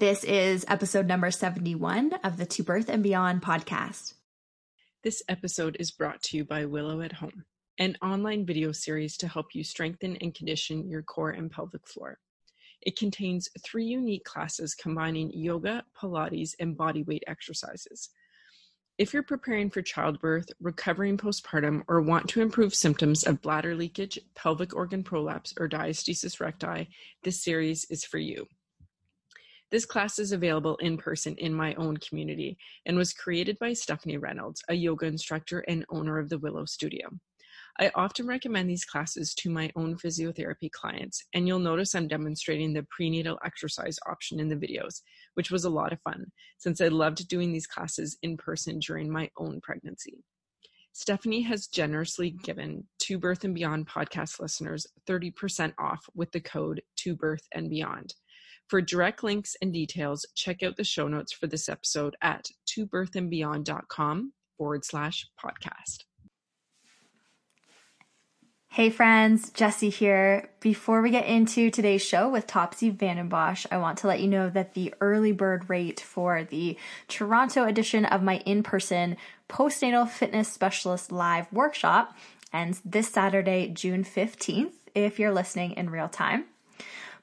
This is episode number 71 of the To Birth and Beyond podcast. This episode is brought to you by Willow at Home, an online video series to help you strengthen and condition your core and pelvic floor. It contains three unique classes combining yoga, Pilates, and body weight exercises. If you're preparing for childbirth, recovering postpartum, or want to improve symptoms of bladder leakage, pelvic organ prolapse, or diastasis recti, this series is for you. This class is available in person in my own community and was created by Stephanie Reynolds, a yoga instructor and owner of the Willow Studio. I often recommend these classes to my own physiotherapy clients, and you'll notice I'm demonstrating the prenatal exercise option in the videos, which was a lot of fun since I loved doing these classes in person during my own pregnancy. Stephanie has generously given To Birth and Beyond podcast listeners 30% off with the code To Birth and Beyond. For direct links and details, check out the show notes for this episode at tobirthandbeyond.com forward slash podcast. Hey friends, Jessie here. Before we get into today's show with Topsy Vandenbosch, I want to let you know that the early bird rate for the Toronto edition of my in-person postnatal fitness specialist live workshop ends this Saturday, June 15th, if you're listening in real time.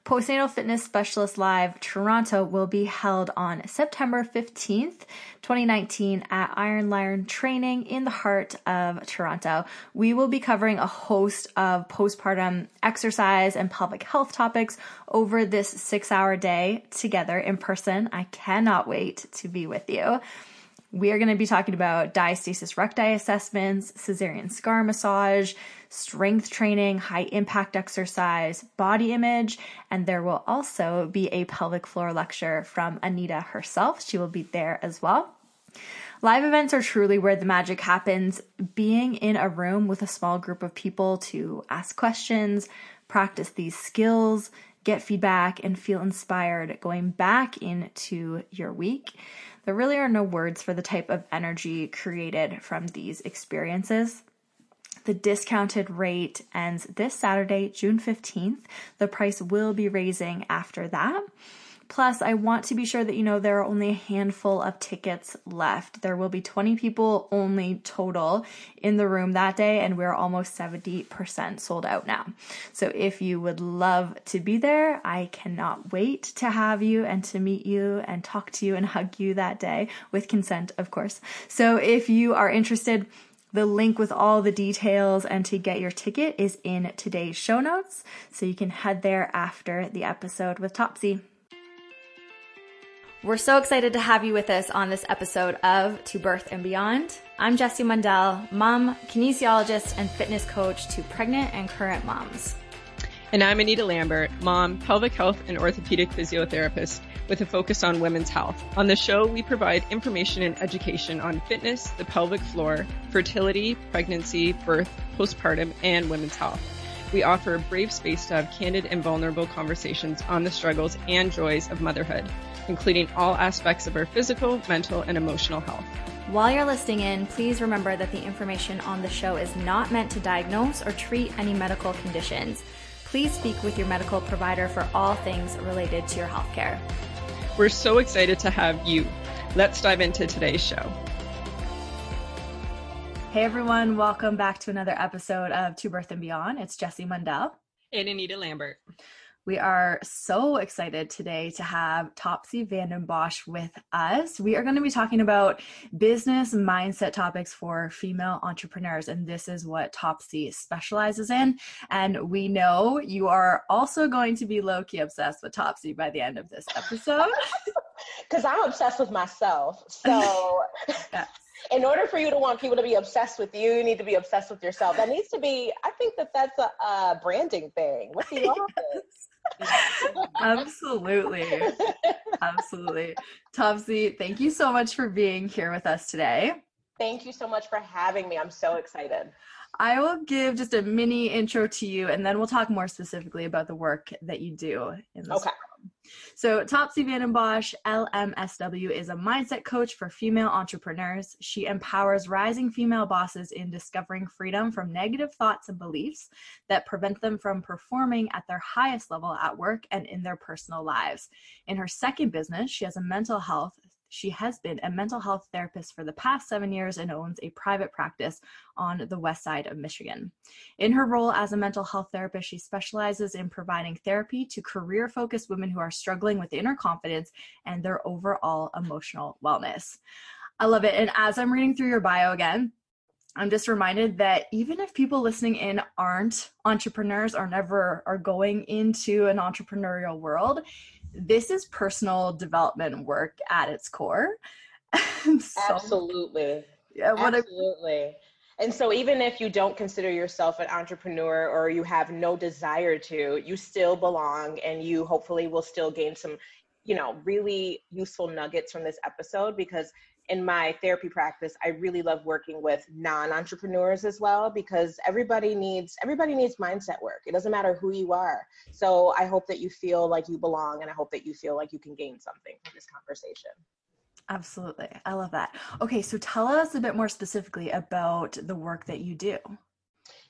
Postnatal Fitness Specialist Live Toronto will be held on September 15th, 2019 at Iron Lion Training in the heart of Toronto. We will be covering a host of postpartum exercise and pelvic health topics over this six hour day together in person. I cannot wait to be with you. We are going to be talking about diastasis recti assessments, cesarean scar massage, strength training, high impact exercise, body image, and there will also be a pelvic floor lecture from Anita herself. She will be there as well. Live events are truly where the magic happens. Being in a room with a small group of people to ask questions, practice these skills, get feedback, and feel inspired going back into your week. There really are no words for the type of energy created from these experiences. The discounted rate ends this Saturday, June 15th. The price will be raising after that. Plus, I want to be sure that you know there are only a handful of tickets left. There will be 20 people only total in the room that day, and we're almost 70% sold out now. So, if you would love to be there, I cannot wait to have you and to meet you and talk to you and hug you that day with consent, of course. So, if you are interested, the link with all the details and to get your ticket is in today's show notes, so you can head there after the episode with Topsy. We're so excited to have you with us on this episode of To Birth and Beyond. I'm Jessie Mundell, mom, kinesiologist, and fitness coach to pregnant and current moms. And I'm Anita Lambert, mom, pelvic health, and orthopedic physiotherapist with a focus on women's health. On the show, we provide information and education on fitness, the pelvic floor, fertility, pregnancy, birth, postpartum, and women's health. We offer a brave space to have candid and vulnerable conversations on the struggles and joys of motherhood, including all aspects of our physical, mental, and emotional health. While you're listening in, please remember that the information on the show is not meant to diagnose or treat any medical conditions. Please speak with your medical provider for all things related to your healthcare. We're so excited to have you. Let's dive into today's show. Hey everyone, welcome back to another episode of To Birth and Beyond. It's Jessie Mundell. And Anita Lambert. We are so excited today to have Topsy Vandenbosch with us. We are going to be talking about business mindset topics for female entrepreneurs, and this is what Topsy specializes in. And we know you are also going to be low key obsessed with Topsy by the end of this episode. Because I'm obsessed with myself. So. yes in order for you to want people to be obsessed with you, you need to be obsessed with yourself. That needs to be, I think that that's a, a branding thing. What's the office? Absolutely. Absolutely. Topsy, thank you so much for being here with us today. Thank you so much for having me. I'm so excited. I will give just a mini intro to you and then we'll talk more specifically about the work that you do in this. Okay. So, Topsy Van Vandenbosch, LMSW, is a mindset coach for female entrepreneurs. She empowers rising female bosses in discovering freedom from negative thoughts and beliefs that prevent them from performing at their highest level at work and in their personal lives. In her second business, she has a mental health she has been a mental health therapist for the past seven years and owns a private practice on the west side of Michigan. In her role as a mental health therapist, she specializes in providing therapy to career focused women who are struggling with inner confidence and their overall emotional wellness. I love it. And as I'm reading through your bio again, I'm just reminded that even if people listening in aren't entrepreneurs or never are going into an entrepreneurial world, this is personal development work at its core. so, Absolutely. Yeah, Absolutely. and so even if you don't consider yourself an entrepreneur or you have no desire to, you still belong and you hopefully will still gain some, you know, really useful nuggets from this episode because in my therapy practice i really love working with non-entrepreneurs as well because everybody needs everybody needs mindset work. It doesn't matter who you are. So i hope that you feel like you belong and i hope that you feel like you can gain something from this conversation. Absolutely. I love that. Okay so tell us a bit more specifically about the work that you do.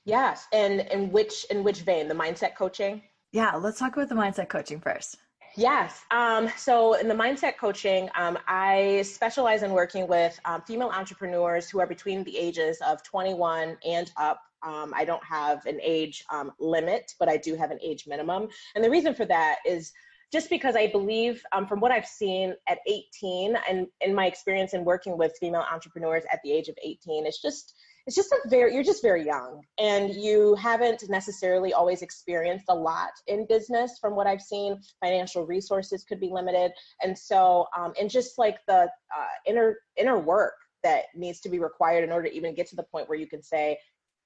Yes and in which in which vein? The mindset coaching? Yeah let's talk about the mindset coaching first Yes. Um, so in the mindset coaching, um, I specialize in working with um, female entrepreneurs who are between the ages of 21 and up. Um, I don't have an age um, limit, but I do have an age minimum. And the reason for that is just because I believe um, from what I've seen at 18 and in my experience in working with female entrepreneurs at the age of 18, it's just it's just a very you're just very young and you haven't necessarily always experienced a lot in business from what i've seen. Financial resources could be limited. And so um, and just like the uh, inner inner work that needs to be required in order to even get to the point where you can say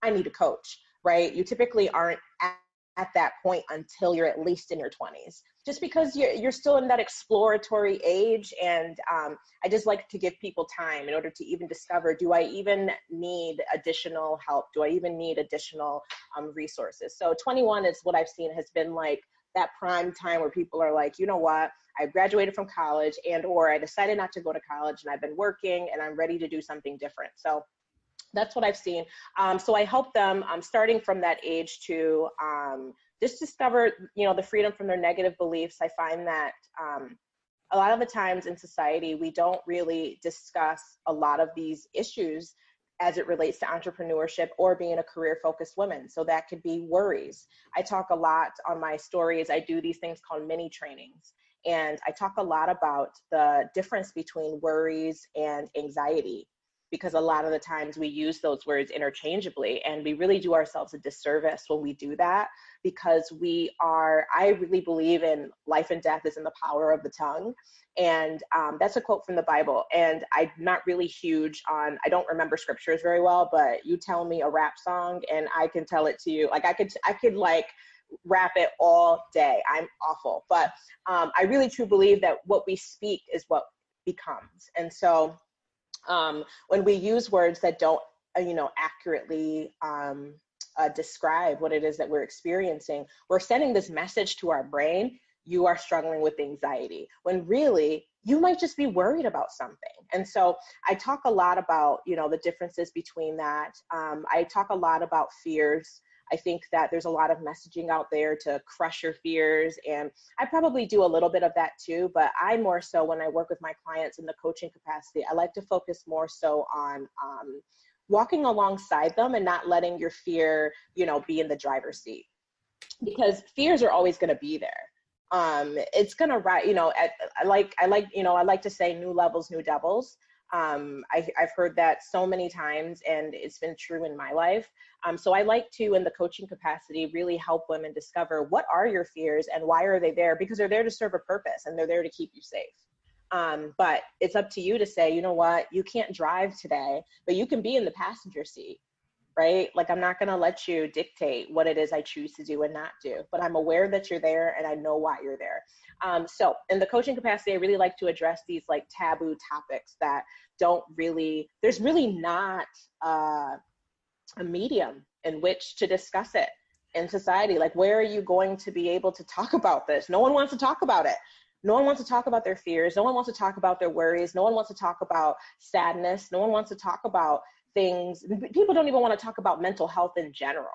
i need a coach right? You typically aren't at at that point until you're at least in your 20s just because you're, you're still in that exploratory age and um, i just like to give people time in order to even discover do i even need additional help? Do i even need additional um, resources? So 21 is what i've seen has been like that prime time where people are like you know what? I graduated from college and or i decided not to go to college and i've been working and i'm ready to do something different. So that's what I've seen. Um, so I help them um, starting from that age to um, just discover, you know, the freedom from their negative beliefs. I find that um, a lot of the times in society, we don't really discuss a lot of these issues as it relates to entrepreneurship or being a career focused woman. So that could be worries. I talk a lot on my stories. I do these things called mini trainings. And I talk a lot about the difference between worries and anxiety because a lot of the times we use those words interchangeably and we really do ourselves a disservice when we do that because we are i really believe in life and death is in the power of the tongue and um, that's a quote from the bible and i'm not really huge on i don't remember scriptures very well but you tell me a rap song and i can tell it to you like i could i could like rap it all day i'm awful but um, i really truly believe that what we speak is what becomes and so um, when we use words that don't uh, you know accurately um, uh, describe what it is that we're experiencing we're sending this message to our brain you are struggling with anxiety when really you might just be worried about something. And so i talk a lot about you know the differences between that. Um, i talk a lot about fears I think that there's a lot of messaging out there to crush your fears. And I probably do a little bit of that too, but I more so when I work with my clients in the coaching capacity, I like to focus more so on um, walking alongside them and not letting your fear, you know, be in the driver's seat. Because fears are always going to be there um it's gonna write you know I, I, like i like you know i like to say new levels new devils um, I, have heard that so many times, and it's been true in my life. Um, so I like to, in the coaching capacity, really help women discover what are your fears and why are they there? Because they're there to serve a purpose and they're there to keep you safe. Um, but it's up to you to say, you know what, you can't drive today, but you can be in the passenger seat, right? Like, I'm not going to let you dictate what it is I choose to do and not do, but I'm aware that you're there and I know why you're there. Um, so in the coaching capacity, I really like to address these like taboo topics that don't really, there's really not uh, a medium in which to discuss it. in society. Like, where are you going to be able to talk about this? No one wants to talk about it. No one wants to talk about their fears. No one wants to talk about their worries. No one wants to talk about sadness. No one wants to talk about things. People don't even want to talk about mental health in general,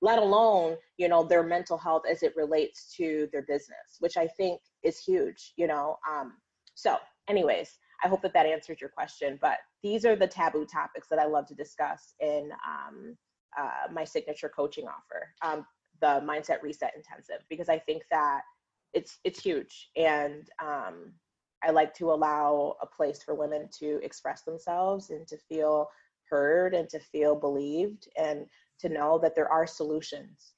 let alone, you know, their mental health as it relates to their business, which I think is huge, you know. Um, so, anyways, I hope that that answers your question. But these are the taboo topics that I love to discuss in um, uh, my signature coaching offer, um, the Mindset Reset Intensive, because I think that it's it's huge, and um, I like to allow a place for women to express themselves and to feel heard and to feel believed and to know that there are solutions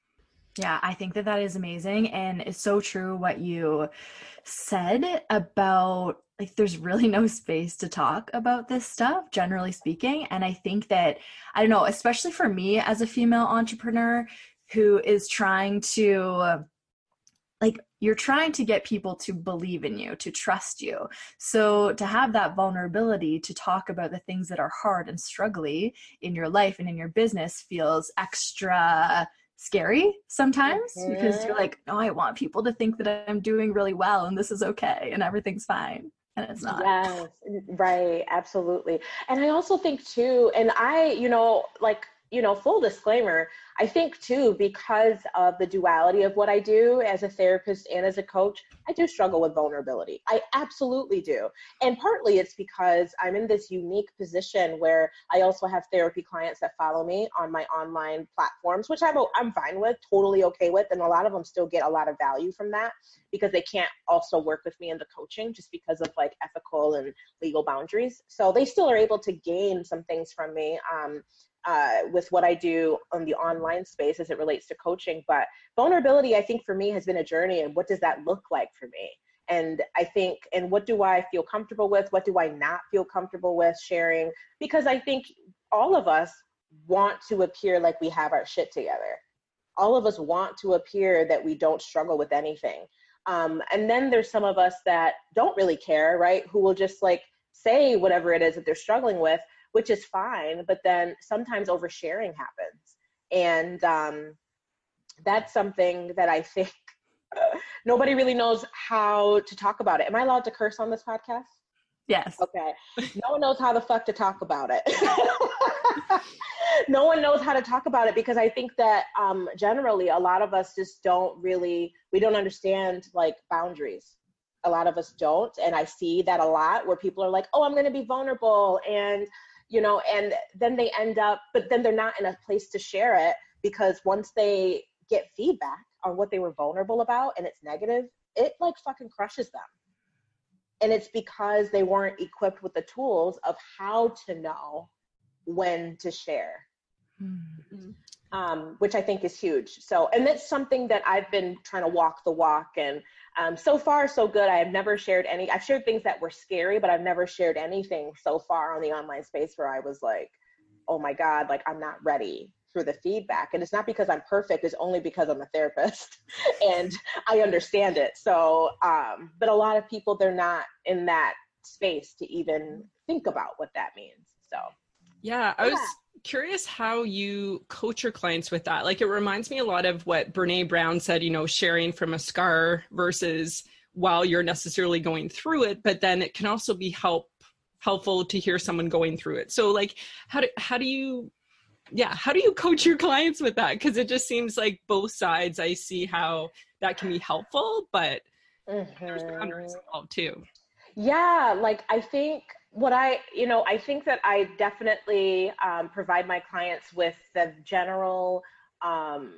yeah, I think that that is amazing. And it's so true what you said about like there's really no space to talk about this stuff, generally speaking. And I think that, I don't know, especially for me as a female entrepreneur who is trying to, you're trying to get people to believe in you, to trust you. So to have that vulnerability to talk about the things that are hard and struggly in your life and in your business feels extra scary sometimes mm-hmm. because you're like, no, I want people to think that I'm doing really well and this is okay and everything's fine. And it's not. Yes, right. Absolutely. And I also think too, and I, you know, like you know, full disclaimer, I think too, because of the duality of what I do as a therapist and as a coach, I do struggle with vulnerability. I absolutely do. And partly it's because I'm in this unique position where I also have therapy clients that follow me on my online platforms, which I'm, I'm fine with, totally okay with. And a lot of them still get a lot of value from that because they can't also work with me in the coaching just because of like ethical and legal boundaries. So they still are able to gain some things from me. Um, uh, with what I do on the online space as it relates to coaching. But vulnerability, I think for me, has been a journey. And what does that look like for me? And I think, and what do I feel comfortable with? What do I not feel comfortable with sharing? Because I think all of us want to appear like we have our shit together. All of us want to appear that we don't struggle with anything. Um, and then there's some of us that don't really care, right? Who will just like say whatever it is that they're struggling with which is fine. But then sometimes oversharing happens. And um, that's something that I think nobody really knows how to talk about it. Am I allowed to curse on this podcast? Yes. Okay. No one knows how the fuck to talk about it. no one knows how to talk about it because I think that um, generally a lot of us just don't really, we don't understand like boundaries. A lot of us don't. And I see that a lot where people are like, oh, I'm going to be vulnerable and you know, and then they end up, but then they're not in a place to share it because once they get feedback on what they were vulnerable about and it's negative, it like fucking crushes them. And it's because they weren't equipped with the tools of how to know when to share. Mm-hmm. Um, which I think is huge. So, and that's something that I've been trying to walk the walk and um, so far, so good. I have never shared any. I've shared things that were scary, but I've never shared anything so far on the online space where I was like, "Oh my god, like I'm not ready for the feedback." And it's not because I'm perfect; it's only because I'm a therapist and I understand it. So, um, but a lot of people they're not in that space to even think about what that means. So, yeah, I was curious how you coach your clients with that. Like it reminds me a lot of what Brene Brown said, you know, sharing from a scar versus while you're necessarily going through it, but then it can also be help helpful to hear someone going through it. So like how do how do you yeah, how do you coach your clients with that? Because it just seems like both sides I see how that can be helpful, but mm-hmm. there's boundaries involved too. Yeah, like I think what I, you know, I think that I definitely um, provide my clients with the general, um,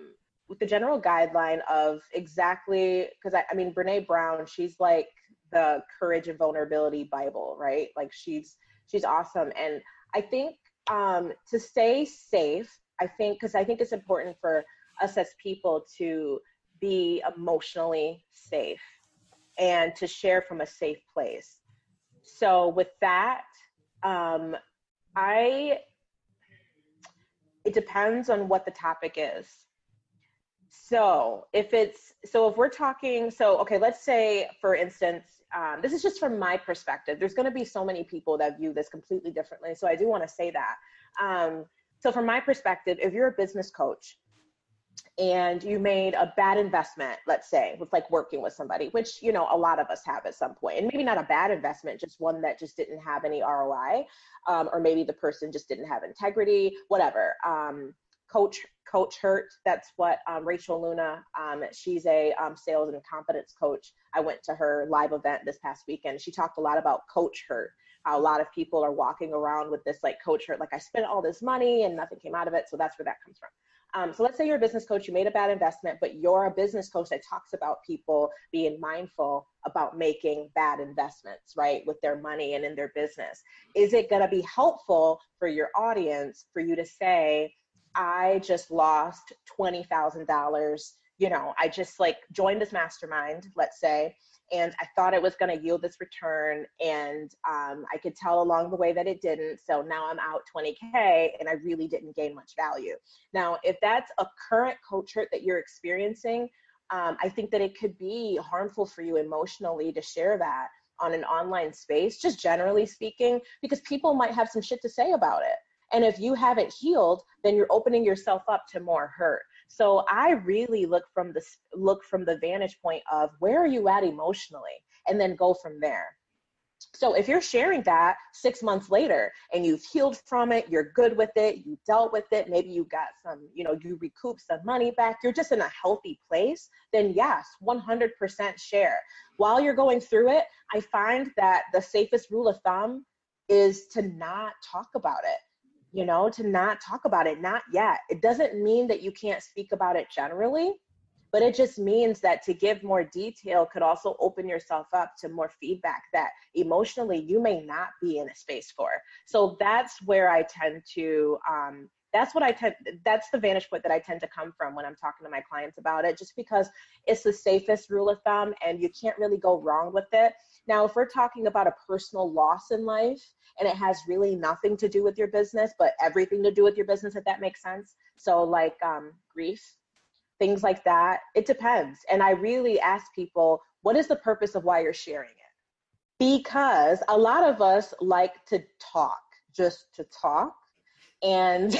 with the general guideline of exactly because I, I mean Brene Brown, she's like the courage and vulnerability Bible, right? Like she's she's awesome, and I think um, to stay safe, I think because I think it's important for us as people to be emotionally safe and to share from a safe place so with that, um, I it depends on what the topic is. So if it's so if we're talking so okay let's say for instance um, this is just from my perspective there's going to be so many people that view this completely differently so I do want to say that um, so from my perspective if you're a business coach and you made a bad investment, let's say, with like working with somebody, which, you know, a lot of us have at some point, and maybe not a bad investment, just one that just didn't have any ROI, um, or maybe the person just didn't have integrity, whatever. Um, coach, coach hurt. That's what um, Rachel Luna, um, she's a um, sales and confidence coach. I went to her live event this past weekend. She talked a lot about coach hurt how a lot of people are walking around with this like coach hurt, like I spent all this money and nothing came out of it. So that's where that comes from. Um, so let's say you're a business coach, you made a bad investment, but you're a business coach that talks about people being mindful about making bad investments, right, with their money and in their business. Is it going to be helpful for your audience for you to say, I just lost $20,000? You know, I just like joined this mastermind, let's say, and I thought it was going to yield this return, and um, I could tell along the way that it didn't. So now I'm out 20k, and I really didn't gain much value. Now, if that's a current coach hurt that you're experiencing, um, I think that it could be harmful for you emotionally to share that on an online space, just generally speaking, because people might have some shit to say about it. And if you haven't healed, then you're opening yourself up to more hurt. So I really look from the look from the vantage point of where are you at emotionally, and then go from there. So if you're sharing that six months later and you've healed from it, you're good with it, you dealt with it, maybe you got some, you know, you recoup some money back, you're just in a healthy place, then yes, 100% share. While you're going through it, I find that the safest rule of thumb is to not talk about it you know, to not talk about it, not yet. It doesn't mean that you can't speak about it generally, but it just means that to give more detail could also open yourself up to more feedback that emotionally you may not be in a space for. So that's where I tend to, um, that's what I tend, that's the vantage point that I tend to come from when I'm talking to my clients about it, just because it's the safest rule of thumb and you can't really go wrong with it. Now, if we're talking about a personal loss in life and it has really nothing to do with your business, but everything to do with your business, if that makes sense. So, like um, grief, things like that, it depends. And I really ask people, what is the purpose of why you're sharing it? Because a lot of us like to talk, just to talk. And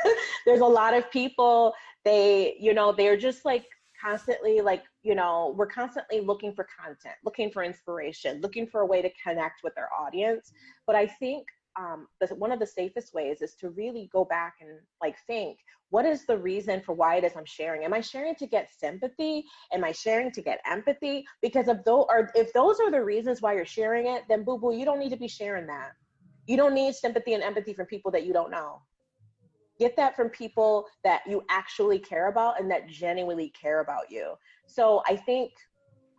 there's a lot of people, they, you know, they're just like constantly like you know we're constantly looking for content looking for inspiration looking for a way to connect with our audience. But i think um, one of the safest ways is to really go back and like think what is the reason for why it is i'm sharing? Am i sharing to get sympathy? Am i sharing to get empathy? Because if those are if those are the reasons why you're sharing it then boo boo you don't need to be sharing that you don't need sympathy and empathy from people that you don't know. Get that from people that you actually care about and that genuinely care about you. So i think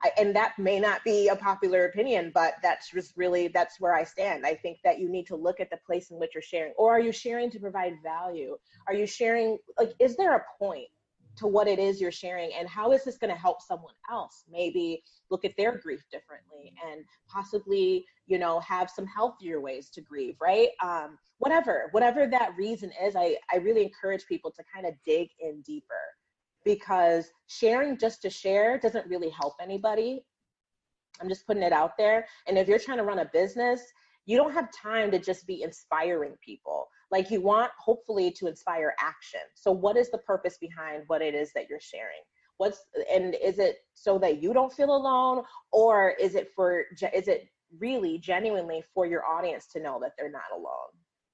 I, and that may not be a popular opinion but that's just really that's where i stand. I think that you need to look at the place in which you're sharing. Or are you sharing to provide value? Are you sharing like is there a point to what it is you're sharing and how is this going to help someone else maybe look at their grief differently and possibly you know have some healthier ways to grieve right? Um, whatever whatever that reason is i i really encourage people to kind of dig in deeper because sharing just to share doesn't really help anybody. I'm just putting it out there. And if you're trying to run a business you don't have time to just be inspiring people like you want hopefully to inspire action. So what is the purpose behind what it is that you're sharing? What's and is it so that you don't feel alone or is it for is it really genuinely for your audience to know that they're not alone?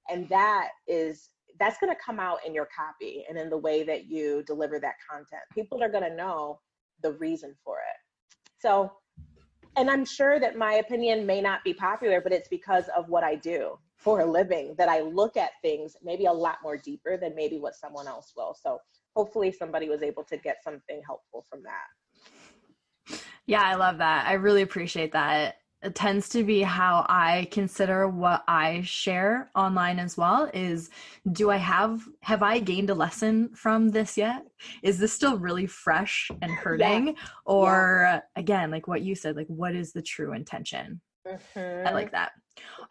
And that is that's going to come out in your copy and in the way that you deliver that content. People are going to know the reason for it. So and i'm sure that my opinion may not be popular but it's because of what i do for a living that i look at things maybe a lot more deeper than maybe what someone else will so hopefully somebody was able to get something helpful from that yeah i love that i really appreciate that it tends to be how I consider what I share online as well is do I have have I gained a lesson from this yet? Is this still really fresh and hurting yeah. or yeah. again like what you said like what is the true intention? Mm-hmm. I like that.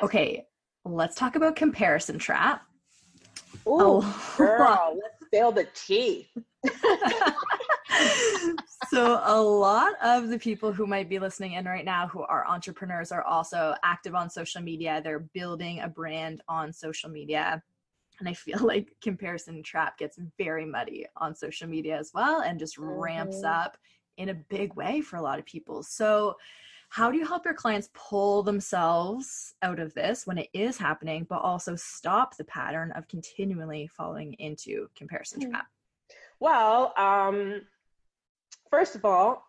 Okay, let's talk about comparison trap. Ooh, oh, girl, let's spill the tea. so a lot of the people who might be listening in right now who are entrepreneurs are also active on social media they're building a brand on social media And I feel like comparison trap gets very muddy on social media as well and just mm-hmm. ramps up in a big way for a lot of people. So, how do you help your clients pull themselves out of this when it is happening, but also stop the pattern of continually falling into comparison hmm. trap? Well, um, first of all,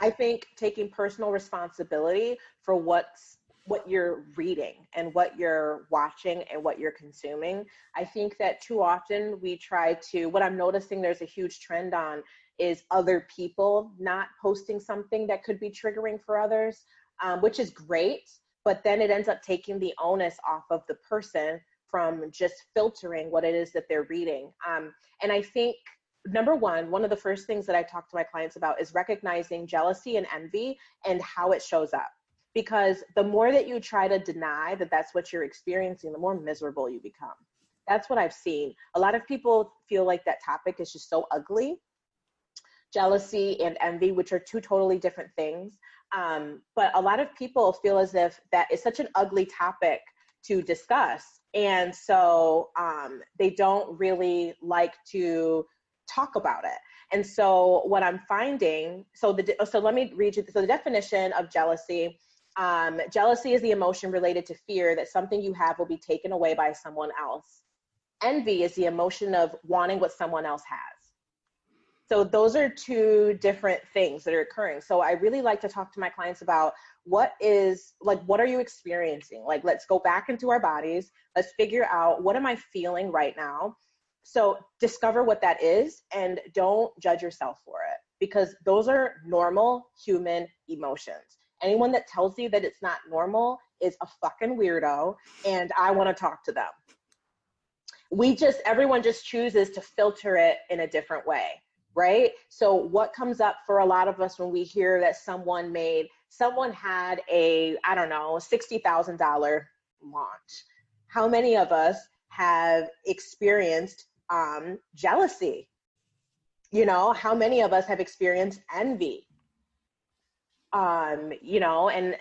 I think taking personal responsibility for what's what you're reading and what you're watching and what you're consuming. I think that too often we try to what I'm noticing there's a huge trend on is other people not posting something that could be triggering for others, um, which is great. But then it ends up taking the onus off of the person from just filtering what it is that they're reading. Um, and I think number one, one of the first things that I talk to my clients about is recognizing jealousy and envy and how it shows up. Because the more that you try to deny that that's what you're experiencing, the more miserable you become. That's what I've seen. A lot of people feel like that topic is just so ugly jealousy and envy, which are two totally different things. Um, but a lot of people feel as if that is such an ugly topic to discuss. And so um, they don't really like to talk about it. And so what I'm finding, so the so let me read you. So the definition of jealousy. Um, jealousy is the emotion related to fear that something you have will be taken away by someone else. Envy is the emotion of wanting what someone else has. So those are two different things that are occurring. So I really like to talk to my clients about what is like what are you experiencing? Like let's go back into our bodies. Let's figure out what am I feeling right now? So discover what that is and don't judge yourself for it because those are normal human emotions. Anyone that tells you that it's not normal is a fucking weirdo and I want to talk to them. We just everyone just chooses to filter it in a different way right? So what comes up for a lot of us when we hear that someone made, someone had a, I don't know, $60,000 launch. How many of us have experienced um, jealousy? You know, how many of us have experienced envy? Um, you know, and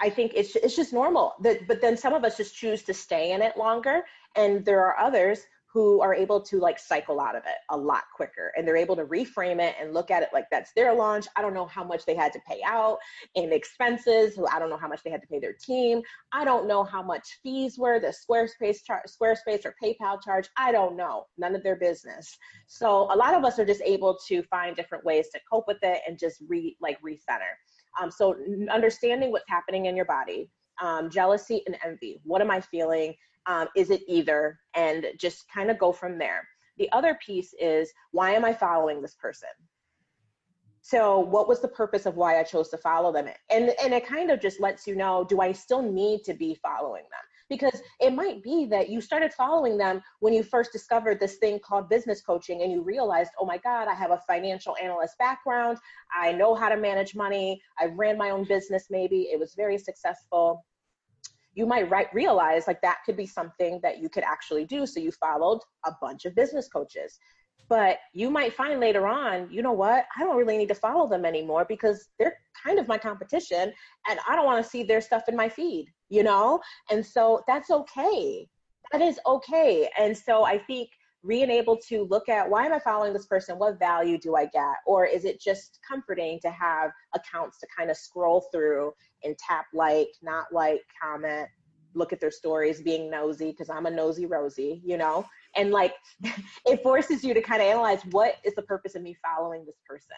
I think it's it's just normal. That, but then some of us just choose to stay in it longer, and there are others who are able to like cycle out of it a lot quicker and they're able to reframe it and look at it like that's their launch. I don't know how much they had to pay out in expenses. I don't know how much they had to pay their team. I don't know how much fees were the Squarespace char- Squarespace or PayPal charge. I don't know. None of their business. So a lot of us are just able to find different ways to cope with it and just re like recenter. Um, so understanding what's happening in your body, um, jealousy and envy. What am I feeling? Um, is it either? And just kind of go from there. The other piece is why am I following this person? So what was the purpose of why I chose to follow them? And and it kind of just lets you know, do I still need to be following them? Because it might be that you started following them when you first discovered this thing called business coaching and you realized, oh my God, I have a financial analyst background. I know how to manage money. I ran my own business maybe. It was very successful you might right, realize like that could be something that you could actually do. So you followed a bunch of business coaches. But you might find later on, you know what, I don't really need to follow them anymore because they're kind of my competition and I don't want to see their stuff in my feed, you know? And so that's okay. That is okay. And so I think being able to look at why am I following this person? What value do I get? Or is it just comforting to have accounts to kind of scroll through and tap like, not like, comment, look at their stories, being nosy, because I'm a nosy Rosie, you know? And like, it forces you to kind of analyze what is the purpose of me following this person?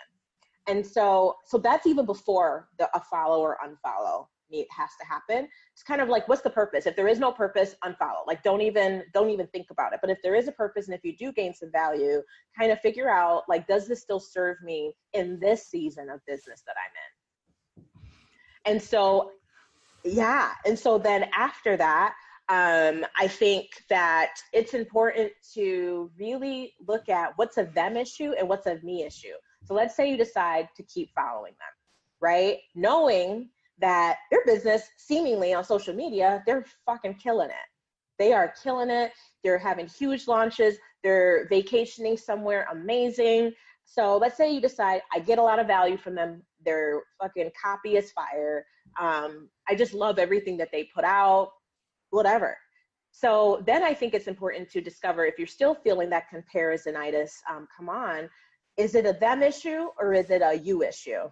And so, so that's even before the a follow or unfollow need has to happen. It's kind of like what's the purpose? If there is no purpose unfollow. Like don't even don't even think about it. But if there is a purpose and if you do gain some value kind of figure out like does this still serve me in this season of business that i'm in? And so yeah. And so then after that um, I think that it's important to really look at what's a them issue and what's a me issue. So let's say you decide to keep following them, right? Knowing that their business seemingly on social media, they're fucking killing it. They are killing it. They're having huge launches. They're vacationing somewhere amazing. So let's say you decide I get a lot of value from them. Their fucking copy is fire. Um, I just love everything that they put out, whatever. So then I think it's important to discover if you're still feeling that comparisonitis um, come on, is it a them issue or is it a you issue?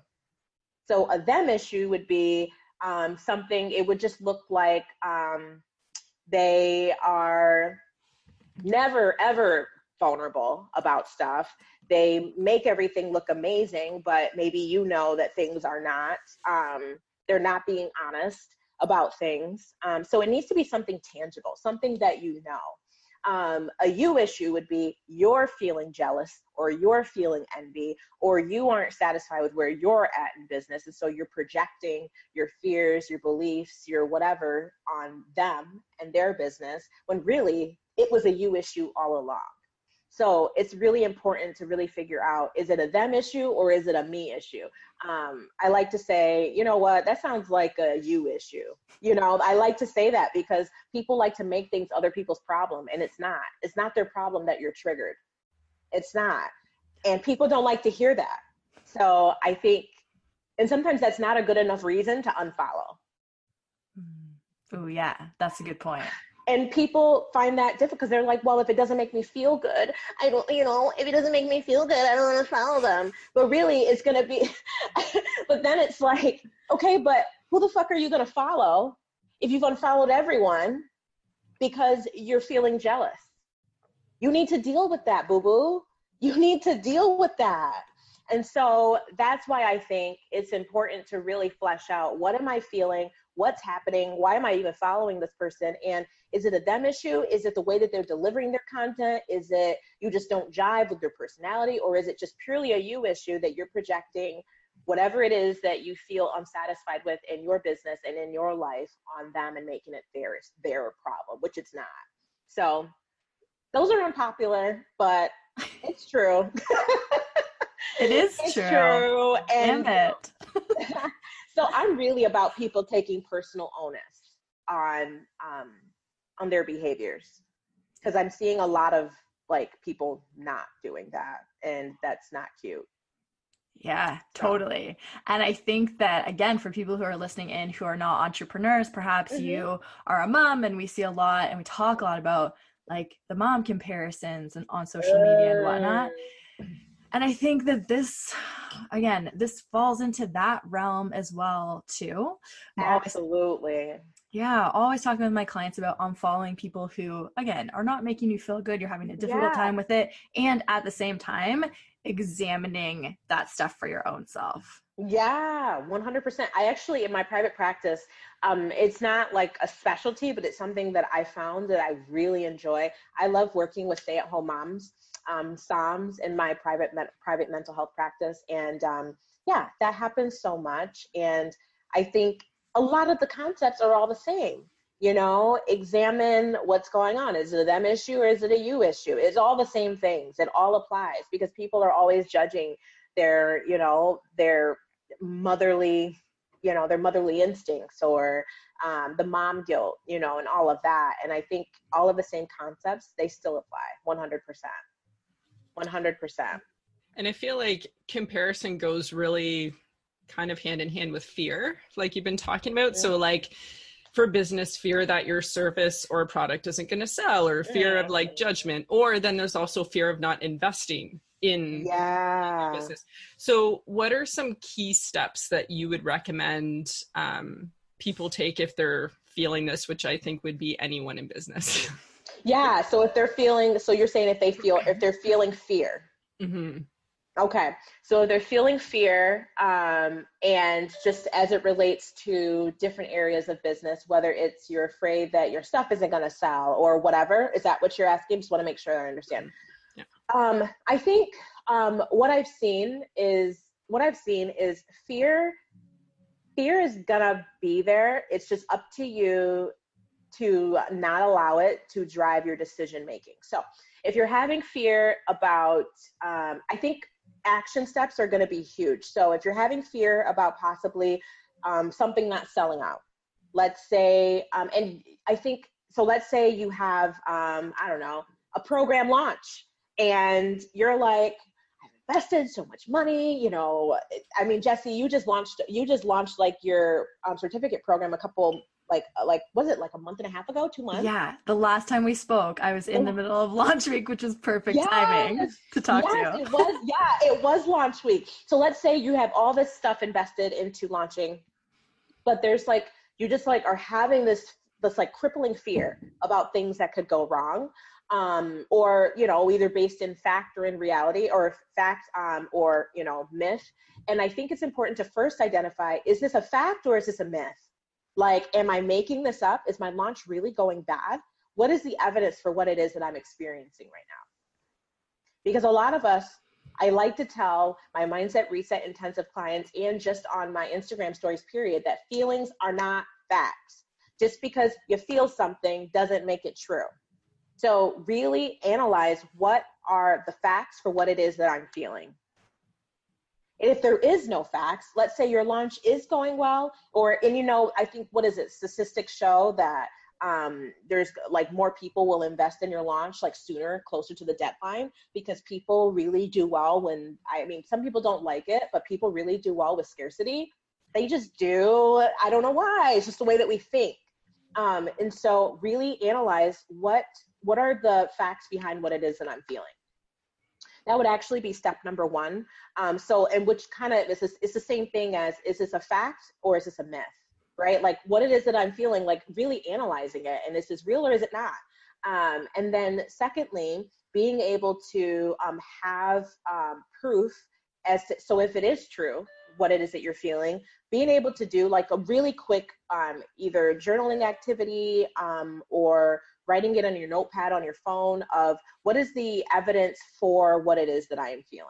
So a them issue would be um, something, it would just look like um, they are never ever vulnerable about stuff. They make everything look amazing, but maybe you know that things are not. Um, they're not being honest about things. Um, so it needs to be something tangible, something that you know. Um, a you issue would be you're feeling jealous or you're feeling envy or you aren't satisfied with where you're at in business. And so you're projecting your fears, your beliefs, your whatever on them and their business when really it was a you issue all along. So it's really important to really figure out is it a them issue or is it a me issue? Um, I like to say, you know what, that sounds like a you issue. You know, I like to say that because people like to make things other people's problem, and it's not. It's not their problem that you're triggered. It's not. And people don't like to hear that. So I think, and sometimes that's not a good enough reason to unfollow. Oh, yeah, that's a good point and people find that difficult because they're like, well, if it doesn't make me feel good, I don't, you know, if it doesn't make me feel good, I don't want to follow them. But really, it's going to be, but then it's like, okay, but who the fuck are you going to follow if you've unfollowed everyone because you're feeling jealous? You need to deal with that, boo boo. You need to deal with that. And so that's why I think it's important to really flesh out what am I feeling? What's happening? Why am I even following this person? And is it a them issue? Is it the way that they're delivering their content? Is it you just don't jive with their personality? Or is it just purely a you issue that you're projecting whatever it is that you feel unsatisfied with in your business and in your life on them and making it their, their problem, which it's not. So those are unpopular, but it's true. it is it's true. true. And Damn it. so I'm really about people taking personal onus on um, on their behaviors because I'm seeing a lot of like people not doing that and that's not cute. Yeah, totally. And I think that, again, for people who are listening in who are not entrepreneurs, perhaps mm-hmm. you are a mom and we see a lot and we talk a lot about like the mom comparisons and on social media and whatnot. And I think that this, again, this falls into that realm as well, too. Absolutely. Yeah, always talking with my clients about unfollowing people who, again, are not making you feel good. You're having a difficult yeah. time with it. And at the same time, examining that stuff for your own self. Yeah, 100%. I actually, in my private practice, um, it's not like a specialty, but it's something that I found that I really enjoy. I love working with stay at home moms, um, SOMs in my private, me- private mental health practice. And um, yeah, that happens so much. And I think a lot of the concepts are all the same. You know, examine what's going on. Is it a them issue or is it a you issue? It's all the same things. It all applies because people are always judging their, you know, their motherly, you know, their motherly instincts or um, the mom guilt, you know, and all of that. And I think all of the same concepts, they still apply 100%. 100%. And I feel like comparison goes really kind of hand in hand with fear, like you've been talking about. Yeah. So, like for business, fear that your service or product isn't going to sell, or fear yeah. of like judgment, or then there's also fear of not investing in yeah. business. So, what are some key steps that you would recommend um, people take if they're feeling this, which I think would be anyone in business? yeah. So, if they're feeling, so you're saying if they feel, if they're feeling fear. Mm-hmm. Okay, so they're feeling fear, um, and just as it relates to different areas of business, whether it's you're afraid that your stuff isn't going to sell or whatever, is that what you're asking? Just want to make sure I understand. Yeah. Um, I think um, what I've seen is what I've seen is fear. Fear is gonna be there. It's just up to you to not allow it to drive your decision making. So if you're having fear about, um, I think action steps are going to be huge. So if you're having fear about possibly um, something not selling out, let's say, um, and I think, so let's say you have, um, I don't know, a program launch and you're like, I've invested so much money, you know, I mean, Jessie, you just launched, you just launched like your um, certificate program a couple like uh, like was it like a month and a half ago? Two months? Yeah the last time we spoke i was in the middle of launch week which was perfect yes. timing to talk yes, to you. it was yeah it was launch week. So let's say you have all this stuff invested into launching but there's like you just like are having this this like crippling fear about things that could go wrong um, or you know either based in fact or in reality or fact um, or you know myth. And i think it's important to first identify is this a fact or is this a myth like, am I making this up? Is my launch really going bad? What is the evidence for what it is that I'm experiencing right now? Because a lot of us, I like to tell my mindset reset intensive clients and just on my Instagram stories, period, that feelings are not facts. Just because you feel something doesn't make it true. So, really analyze what are the facts for what it is that I'm feeling if there is no facts, let's say your launch is going well, or, and you know, I think, what is it? Statistics show that um, there's like more people will invest in your launch like sooner, closer to the deadline, because people really do well when, I mean, some people don't like it, but people really do well with scarcity. They just do. I don't know why. It's just the way that we think. Um, and so really analyze what what are the facts behind what it is that I'm feeling that would actually be step number one. Um, so, and which kind of is this, it's the same thing as is this a fact or is this a myth, right? Like what it is that I'm feeling, like really analyzing it, and is this real or is it not? Um, and then secondly, being able to um, have um, proof as to, so if it is true, what it is that you're feeling, being able to do like a really quick um, either journaling activity um, or writing it on your notepad on your phone of what is the evidence for what it is that I am feeling.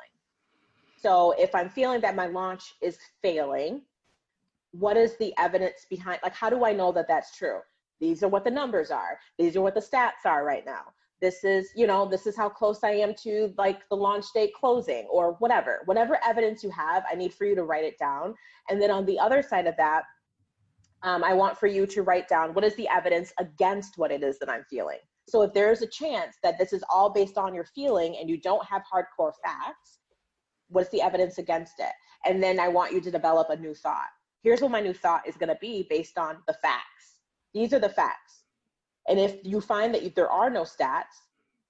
So if I'm feeling that my launch is failing, what is the evidence behind like how do I know that that's true? These are what the numbers are. These are what the stats are right now. This is, you know, this is how close I am to like the launch date closing or whatever. Whatever evidence you have, I need for you to write it down. And then on the other side of that, um, I want for you to write down what is the evidence against what it is that I'm feeling. So if there is a chance that this is all based on your feeling and you don't have hardcore facts, what's the evidence against it? And then I want you to develop a new thought. Here's what my new thought is going to be based on the facts. These are the facts. And if you find that there are no stats,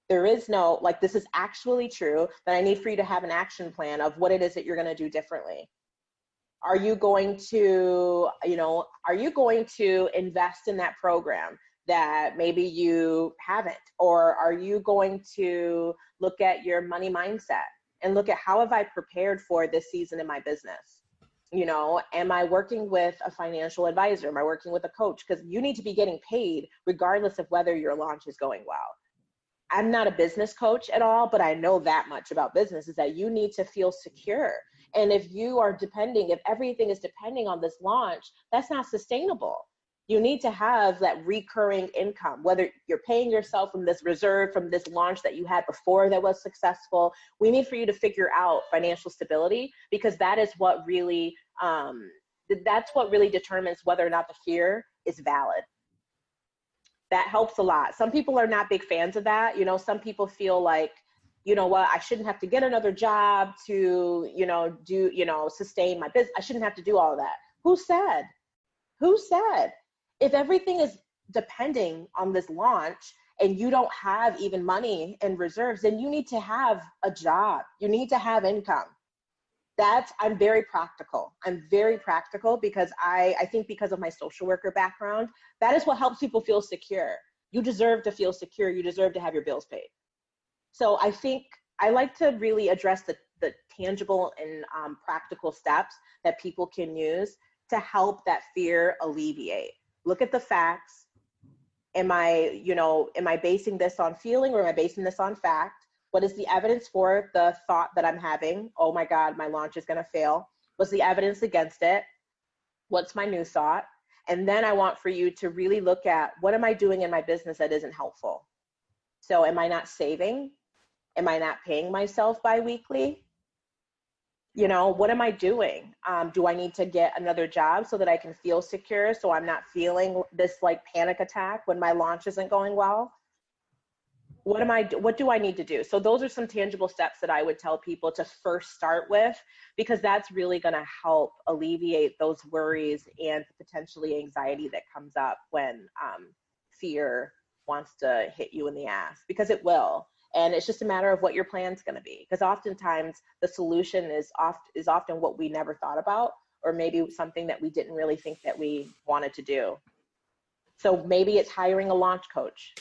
there is no, like, this is actually true, then I need for you to have an action plan of what it is that you're going to do differently are you going to you know are you going to invest in that program that maybe you haven't? Or are you going to look at your money mindset and look at how have i prepared for this season in my business? You know am i working with a financial advisor? Am i working with a coach? Because you need to be getting paid regardless of whether your launch is going well. I'm not a business coach at all but i know that much about business is that you need to feel secure and if you are depending, if everything is depending on this launch, that's not sustainable. You need to have that recurring income, whether you're paying yourself from this reserve, from this launch that you had before that was successful. We need for you to figure out financial stability because that is what really, um, that's what really determines whether or not the fear is valid that helps a lot. Some people are not big fans of that. You know, some people feel like you know what, I shouldn't have to get another job to, you know, do, you know, sustain my business. I shouldn't have to do all that. Who said? Who said? If everything is depending on this launch and you don't have even money in reserves, then you need to have a job. You need to have income. That's I'm very practical. I'm very practical because I I think because of my social worker background, that is what helps people feel secure. You deserve to feel secure. You deserve to have your bills paid. So I think I like to really address the, the tangible and um, practical steps that people can use to help that fear alleviate. Look at the facts. Am I, you know, am I basing this on feeling or am I basing this on fact? What is the evidence for the thought that I'm having? Oh my God, my launch is going to fail. What's the evidence against it? What's my new thought? And then I want for you to really look at what am I doing in my business that isn't helpful? So, am I not saving? Am I not paying myself biweekly? You know, what am I doing? Um, do I need to get another job so that I can feel secure so I'm not feeling this like panic attack when my launch isn't going well? what am i what do i need to do so those are some tangible steps that i would tell people to first start with because that's really going to help alleviate those worries and potentially anxiety that comes up when um, fear wants to hit you in the ass because it will and it's just a matter of what your plan's going to be because oftentimes the solution is oft is often what we never thought about or maybe something that we didn't really think that we wanted to do. So maybe it's hiring a launch coach.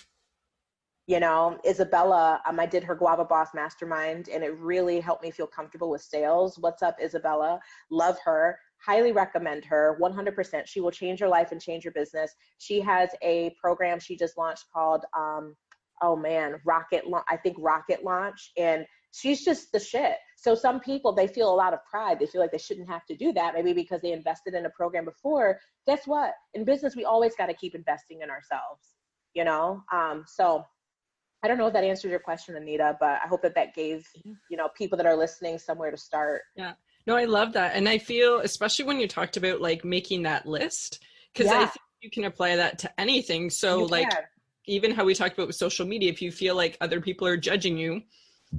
You know isabella um, i did her guava boss mastermind and it really helped me feel comfortable with sales. What's up isabella? Love her. Highly recommend her 100% she will change your life and change your business. She has a program she just launched called um, oh man rocket i think rocket launch and she's just the shit so some people they feel a lot of pride they feel like they shouldn't have to do that maybe because they invested in a program before guess what in business we always got to keep investing in ourselves you know um, so I don't know if that answers your question, Anita, but I hope that that gave you know people that are listening somewhere to start. Yeah, no, I love that, and I feel especially when you talked about like making that list because yeah. I think you can apply that to anything. So you like can. Even how we talked about with social media, if you feel like other people are judging you,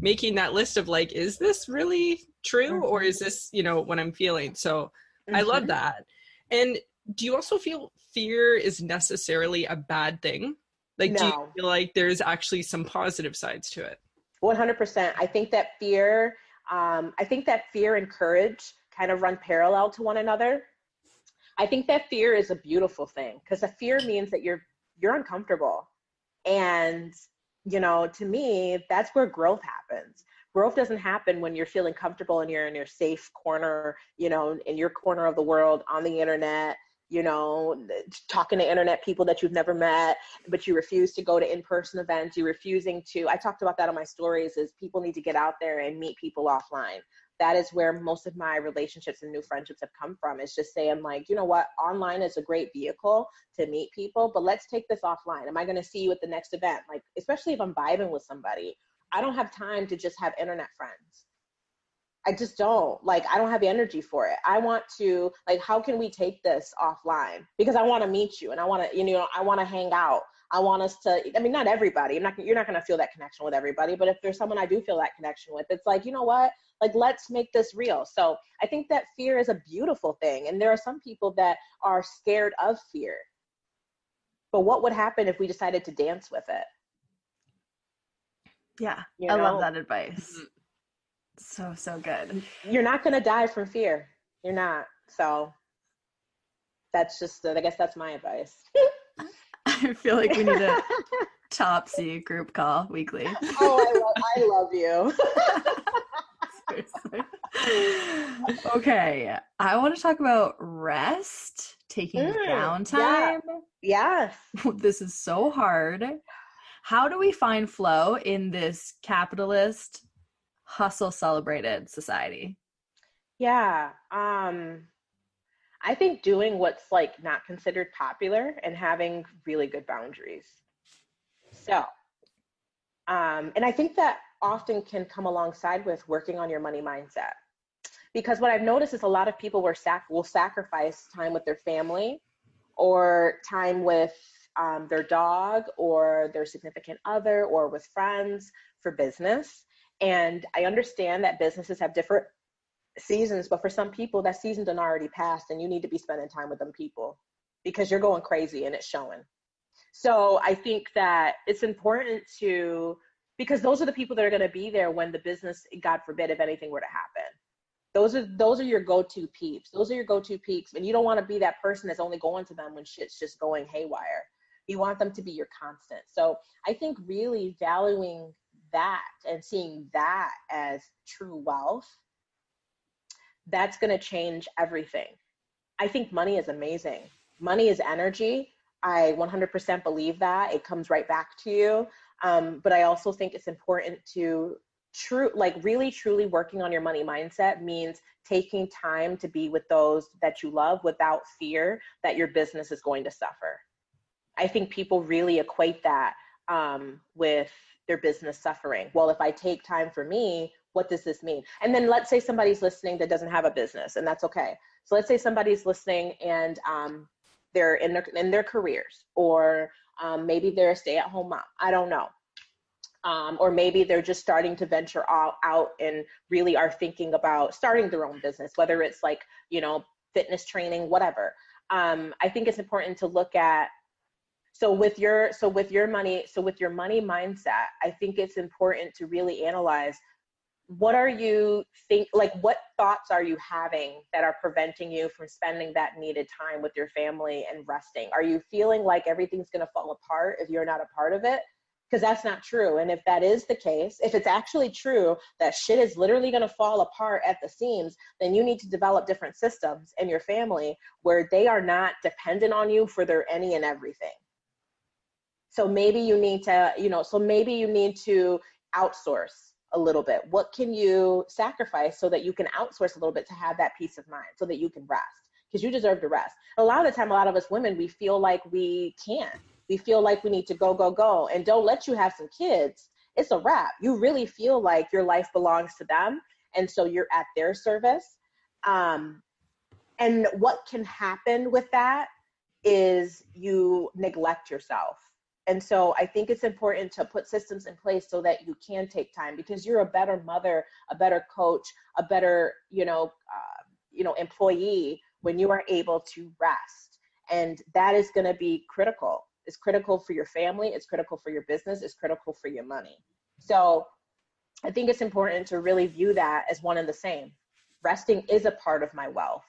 making that list of like, is this really true mm-hmm. or is this you know what I'm feeling? So mm-hmm. I love mm-hmm. that. And do you also feel fear is necessarily a bad thing? Like, no. do you feel like there's actually some positive sides to it? 100%. I think that fear, um, I think that fear and courage kind of run parallel to one another. I think that fear is a beautiful thing because a fear means that you're you're uncomfortable, and you know, to me, that's where growth happens. Growth doesn't happen when you're feeling comfortable and you're in your safe corner, you know, in your corner of the world on the internet, you know, talking to internet people that you've never met, but you refuse to go to in-person events. You're refusing to. I talked about that on my stories. Is people need to get out there and meet people offline. That is where most of my relationships and new friendships have come from. Is just saying like, you know what, online is a great vehicle to meet people, but let's take this offline. Am I going to see you at the next event? Like, especially if I'm vibing with somebody, I don't have time to just have internet friends I just don't like I don't have the energy for it. I want to like how can we take this offline? Because I want to meet you and I want to you know I want to hang out. I want us to I mean not everybody. I'm not you're not going to feel that connection with everybody, but if there's someone I do feel that connection with, it's like, you know what? Like let's make this real. So, I think that fear is a beautiful thing and there are some people that are scared of fear. But what would happen if we decided to dance with it? Yeah. You know? I love that advice. Mm-hmm so, so good. You're not going to die from fear. You're not. So that's just, I guess that's my advice. I feel like we need a Topsie group call weekly. Oh, I love, I love you. okay. I want to talk about rest, taking mm, downtime. Yeah. Yes. This is so hard. How do we find flow in this capitalist hustle celebrated society? Yeah. Um I think doing what's like not considered popular and having really good boundaries. So, um, and I think that often can come alongside with working on your money mindset. Because what I've noticed is a lot of people were sac- will sacrifice time with their family or time with um, their dog or their significant other or with friends for business. And I understand that businesses have different seasons, but for some people, that season done already passed, and you need to be spending time with them people because you're going crazy and it's showing. So I think that it's important to because those are the people that are going to be there when the business, God forbid, if anything were to happen. Those are those are your go-to peeps. Those are your go-to peeps, and you don't want to be that person that's only going to them when shit's just going haywire. You want them to be your constant. So I think really valuing that and seeing that as true wealth, that's going to change everything. I think money is amazing. Money is energy. I 100% believe that. It comes right back to you. Um, but I also think it's important to true like really truly working on your money mindset means taking time to be with those that you love without fear that your business is going to suffer i think people really equate that um, with their business suffering. Well, if I take time for me, what does this mean? And then let's say somebody's listening that doesn't have a business, and that's okay. So let's say somebody's listening and um, they're in their in their careers, or um, maybe they're a stay-at-home mom. I don't know. Um, or maybe they're just starting to venture out, out and really are thinking about starting their own business, whether it's like, you know, fitness training, whatever. Um, I think it's important to look at so with your so with your money so with your money mindset i think it's important to really analyze what are you think like what thoughts are you having that are preventing you from spending that needed time with your family and resting? Are you feeling like everything's going to fall apart if you're not a part of it? Because that's not true and if that is the case if it's actually true that shit is literally going to fall apart at the seams then you need to develop different systems in your family where they are not dependent on you for their any and everything. So maybe you need to you know so maybe you need to outsource a little bit? What can you sacrifice so that you can outsource a little bit to have that peace of mind so that you can rest? Because you deserve to rest. A lot of the time, a lot of us women, we feel like we can't. We feel like we need to go, go, go. And don't let you have some kids. It's a wrap. You really feel like your life belongs to them. And so you're at their service. Um, and what can happen with that is you neglect yourself and so I think it's important to put systems in place so that you can take time because you're a better mother, a better coach, a better, you know, uh, you know, employee when you are able to rest. And that is going to be critical. It's critical for your family, it's critical for your business, it's critical for your money. So I think it's important to really view that as one and the same. Resting is a part of my wealth.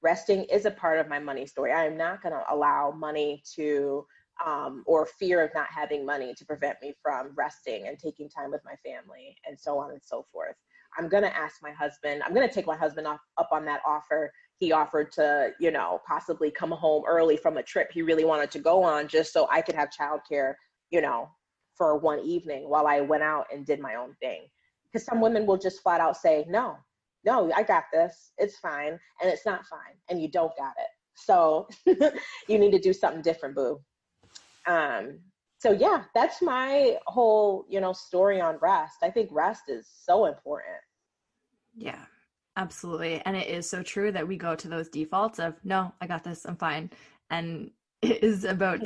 Resting is a part of my money story. I am not going to allow money to um, or fear of not having money to prevent me from resting and taking time with my family and so on and so forth. I'm gonna ask my husband, I'm gonna take my husband off, up on that offer. He offered to, you know, possibly come home early from a trip he really wanted to go on just so I could have childcare, you know, for one evening while I went out and did my own thing. Because some women will just flat out say, no, no, I got this. It's fine. And it's not fine. And you don't got it. So you need to do something different, boo. Um, so yeah, that's my whole, you know, story on rest. I think rest is so important. Yeah, absolutely. And it is so true that we go to those defaults of, no, I got this, I'm fine. And it is about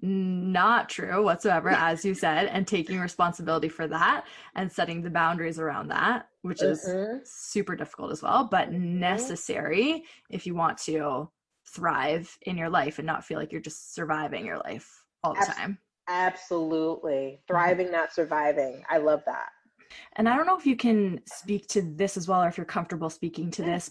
not true whatsoever, as you said, and taking responsibility for that and setting the boundaries around that, which is mm-hmm. super difficult as well, but mm-hmm. necessary if you want to thrive in your life and not feel like you're just surviving your life all the time. Absolutely. Mm-hmm. Thriving, not surviving. I love that. And I don't know if you can speak to this as well or if you're comfortable speaking to this.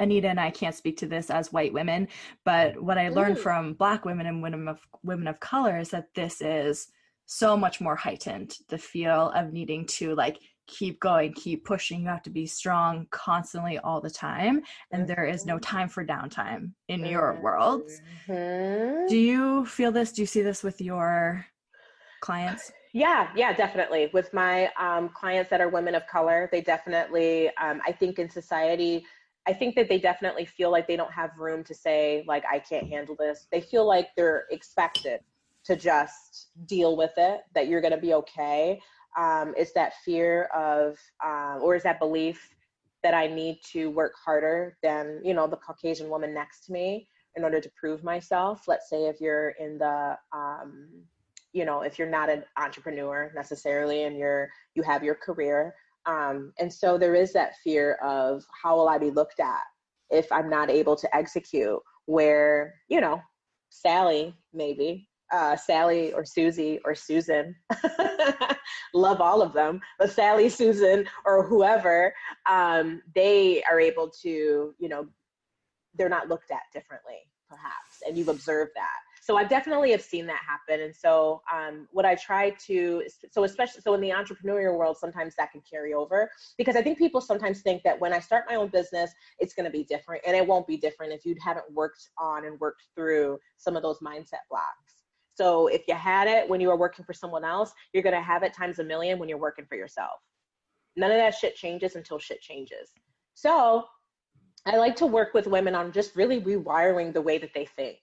Anita and I can't speak to this as white women, but what I learned mm. from black women and women of women of color is that this is so much more heightened the feel of needing to like keep going, keep pushing. You have to be strong constantly all the time. And there is no mm-hmm. time for downtime in your worlds. Mm-hmm. Do you feel this? Do you see this with your clients? Yeah, yeah, definitely. With my um, clients that are women of color, they definitely, um, I think in society, I think that they definitely feel like they don't have room to say, like, I can't handle this. They feel like they're expected to just deal with it, that you're going to be okay um, is that fear of, uh, or is that belief that I need to work harder than, you know, the Caucasian woman next to me in order to prove myself. Let's say if you're in the, um, you know, if you're not an entrepreneur necessarily and you're, you have your career. Um, and so there is that fear of how will I be looked at if I'm not able to execute where, you know, Sally maybe uh, Sally or Susie or Susan, love all of them, but Sally, Susan, or whoever, um, they are able to, you know, they're not looked at differently, perhaps, and you've observed that. So I definitely have seen that happen. And so um, what I try to, so especially, so in the entrepreneurial world, sometimes that can carry over because I think people sometimes think that when I start my own business, it's going to be different. And it won't be different if you haven't worked on and worked through some of those mindset blocks. So if you had it when you were working for someone else, you're to have it times a million when you're working for yourself. None of that shit changes until shit changes. So I like to work with women on just really rewiring the way that they think.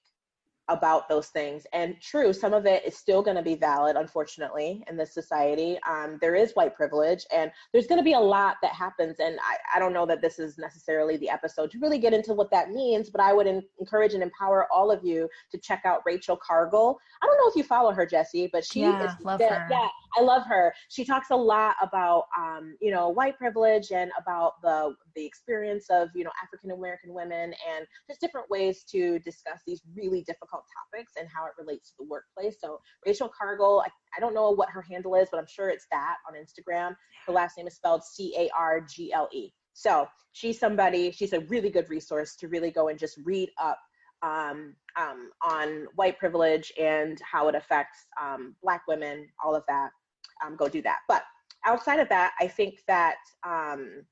About those things. And true, some of it is still going to be valid, unfortunately, in this society. Um, there is white privilege, and there's going to be a lot that happens. And I, I don't know that this is necessarily the episode to really get into what that means, but I would in, encourage and empower all of you to check out Rachel Cargle. I don't know if you follow her, Jessie, but she yeah, is love her. yeah, I love her. She talks a lot about um, you know white privilege and about the the experience of you know African American women and just different ways to discuss these really difficult topics and how it relates to the workplace. So Rachel Cargle, I, I don't know what her handle is, but I'm sure it's that on Instagram. Her last name is spelled C A R G L E. So she's somebody, she's a really good resource to really go and just read up um, um, on white privilege and how it affects um, Black women, all of that. Um, go do that. But outside of that, I think that um,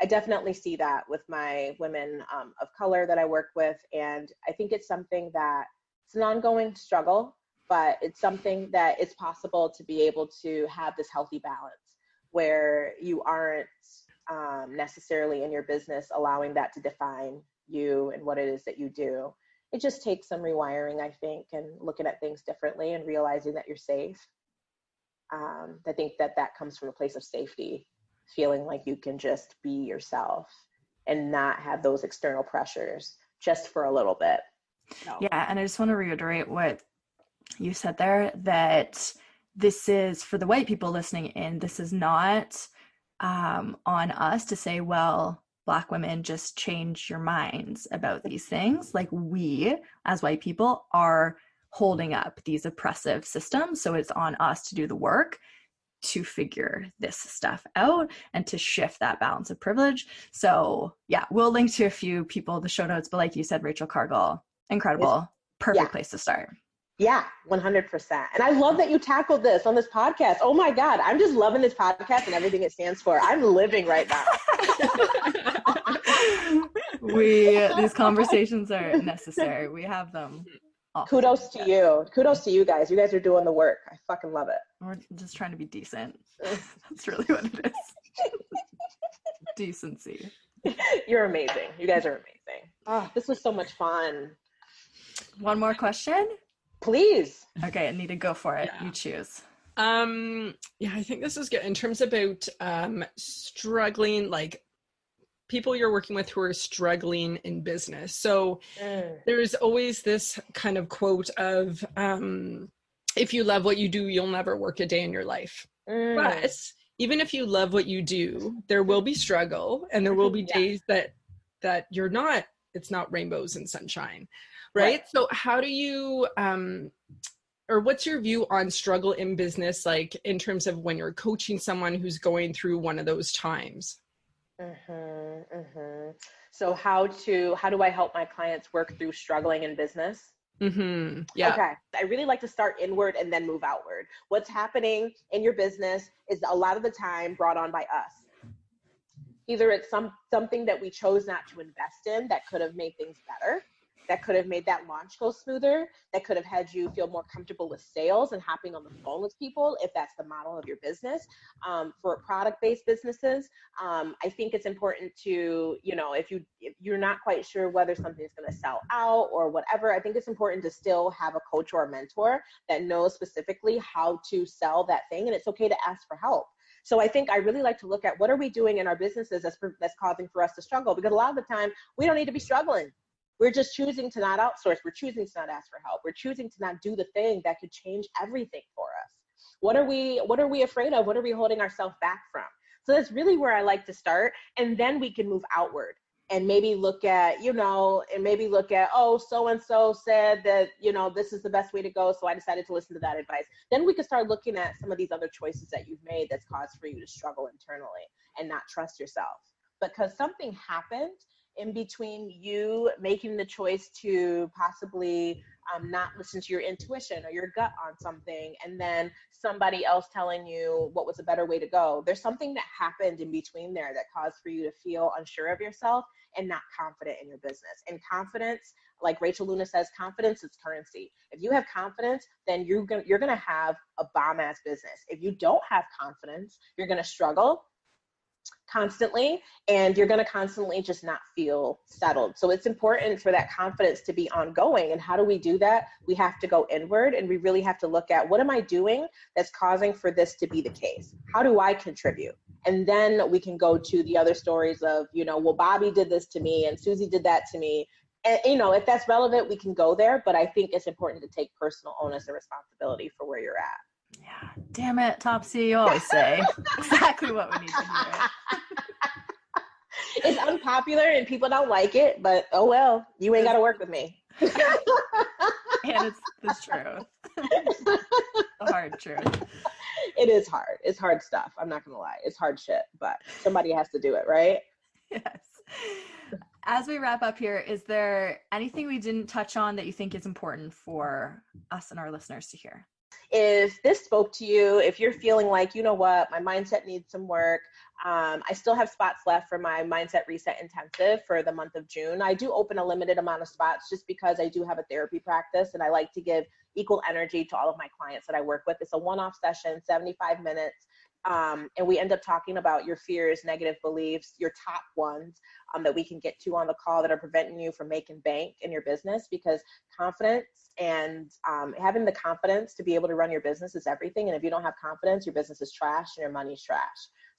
I definitely see that with my women um, of color that I work with. And I think it's something that it's an ongoing struggle, but it's something that it's possible to be able to have this healthy balance where you aren't um, necessarily in your business allowing that to define you and what it is that you do. It just takes some rewiring, I think, and looking at things differently and realizing that you're safe. Um, I think that that comes from a place of safety feeling like you can just be yourself and not have those external pressures just for a little bit. Yeah, and I just want to reiterate what you said there that this is for the white people listening in, this is not um, on us to say, well, black women just change your minds about these things. Like we, as white people, are holding up these oppressive systems. So it's on us to do the work to figure this stuff out and to shift that balance of privilege. So, yeah, we'll link to a few people, the show notes, but like you said, Rachel Cargle, incredible, perfect yeah. place to start. Yeah, 100%. And I love that you tackled this on this podcast. Oh my God, I'm just loving this podcast and everything it stands for. I'm living right now. we, these conversations are necessary. We have them Kudos to you. Kudos to you guys. You guys are doing the work. I fucking love it. We're just trying to be decent. That's really what it is. Decency. You're amazing. You guys are amazing. Oh, this was so much fun. One more question? Please. Okay, Anita, go for it. Yeah. You choose. Um, yeah, I think this is good in terms about um struggling like people you're working with who are struggling in business. So mm. there's always this kind of quote of, um, if you love what you do, you'll never work a day in your life. Mm. But even if you love what you do, there will be struggle and there will be yeah. days that that you're not it's not rainbows and sunshine. Right? right. So how do you um or what's your view on struggle in business like in terms of when you're coaching someone who's going through one of those times? Mm-hmm, mm-hmm. So how to how do I help my clients work through struggling in business? Mm-hmm. Yeah. Okay. I really like to start inward and then move outward. What's happening in your business is a lot of the time brought on by us. Either it's some something that we chose not to invest in that could have made things better, that could have made that launch go smoother, that could have had you feel more comfortable with sales and hopping on the phone with people if that's the model of your business. Um, for product based businesses, um, I think it's important to, you know, if, you, if you're not quite sure whether something is going to sell out or whatever, I think it's important to still have a coach or a mentor that knows specifically how to sell that thing. And it's okay to ask for help. So I think I really like to look at what are we doing in our businesses that's, that's causing for us to struggle because a lot of the time we don't need to be struggling. We're just choosing to not outsource. We're choosing to not ask for help. We're choosing to not do the thing that could change everything for us. What are we what are we afraid of? What are we holding ourselves back from? So that's really where I like to start and then we can move outward and maybe look at, you know, and maybe look at, oh, so and so said that, you know, this is the best way to go, so I decided to listen to that advice. Then we can start looking at some of these other choices that you've made that's caused for you to struggle internally and not trust yourself. Because something happened in between you making the choice to possibly um, not listen to your intuition or your gut on something and then somebody else telling you what was a better way to go. There's something that happened in between there that caused for you to feel unsure of yourself and not confident in your business. And confidence like rachel luna says confidence is currency. If you have confidence then you're gonna you're gonna have a bomb ass business. If you don't have confidence you're gonna struggle constantly and you're going to constantly just not feel settled. So it's important for that confidence to be ongoing. And how do we do that? We have to go inward and we really have to look at what am I doing that's causing for this to be the case? How do I contribute? And then we can go to the other stories of, you know, well, Bobby did this to me and Susie did that to me. And, you know, if that's relevant, we can go there. But I think it's important to take personal onus and responsibility for where you're at. Damn it, Topsie. You always say exactly what we need to hear. it's unpopular and people don't like it, but oh well, you ain't got to work with me. and it's the truth. the hard truth. It is hard. It's hard stuff. I'm not going to lie. It's hard shit, but somebody has to do it, right? Yes. As we wrap up here, is there anything we didn't touch on that you think is important for us and our listeners to hear? If this spoke to you, if you're feeling like, you know what, my mindset needs some work, um, I still have spots left for my Mindset Reset Intensive for the month of June. I do open a limited amount of spots just because I do have a therapy practice and I like to give equal energy to all of my clients that I work with. It's a one off session, 75 minutes. Um, and we end up talking about your fears, negative beliefs, your top ones um, that we can get to on the call that are preventing you from making bank in your business because confidence and um, having the confidence to be able to run your business is everything. And if you don't have confidence, your business is trash and your money's trash.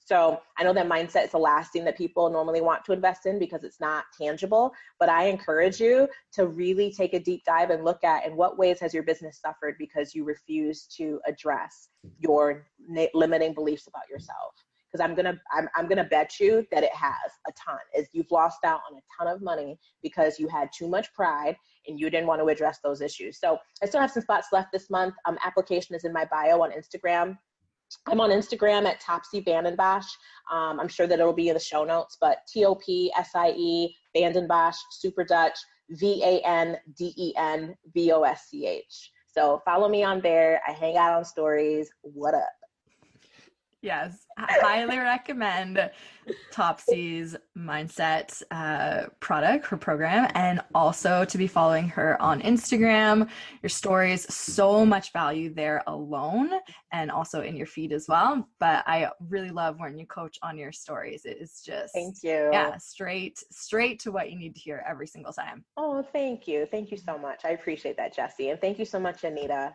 So I know that mindset is the last thing that people normally want to invest in because it's not tangible. But I encourage you to really take a deep dive and look at in what ways has your business suffered because you refuse to address your limiting beliefs about yourself. Because I'm gonna I'm, I'm gonna bet you that it has a ton. Is you've lost out on a ton of money because you had too much pride and you didn't want to address those issues. So I still have some spots left this month. Um, application is in my bio on Instagram. I'm on Instagram at Topsie Vandenbosch. Um, I'm sure that it'll be in the show notes, but T O P S I E Vandenbosch, Super Dutch, V A N D E N V O S C H. So follow me on there. I hang out on stories. What up? Yes, I highly recommend Topsie's mindset uh, product, her program, and also to be following her on Instagram. Your stories, so much value there alone, and also in your feed as well. But I really love when you coach on your stories. It is just thank you. Yeah, straight straight to what you need to hear every single time. Oh, thank you, thank you so much. I appreciate that, Jessie, and thank you so much, Anita.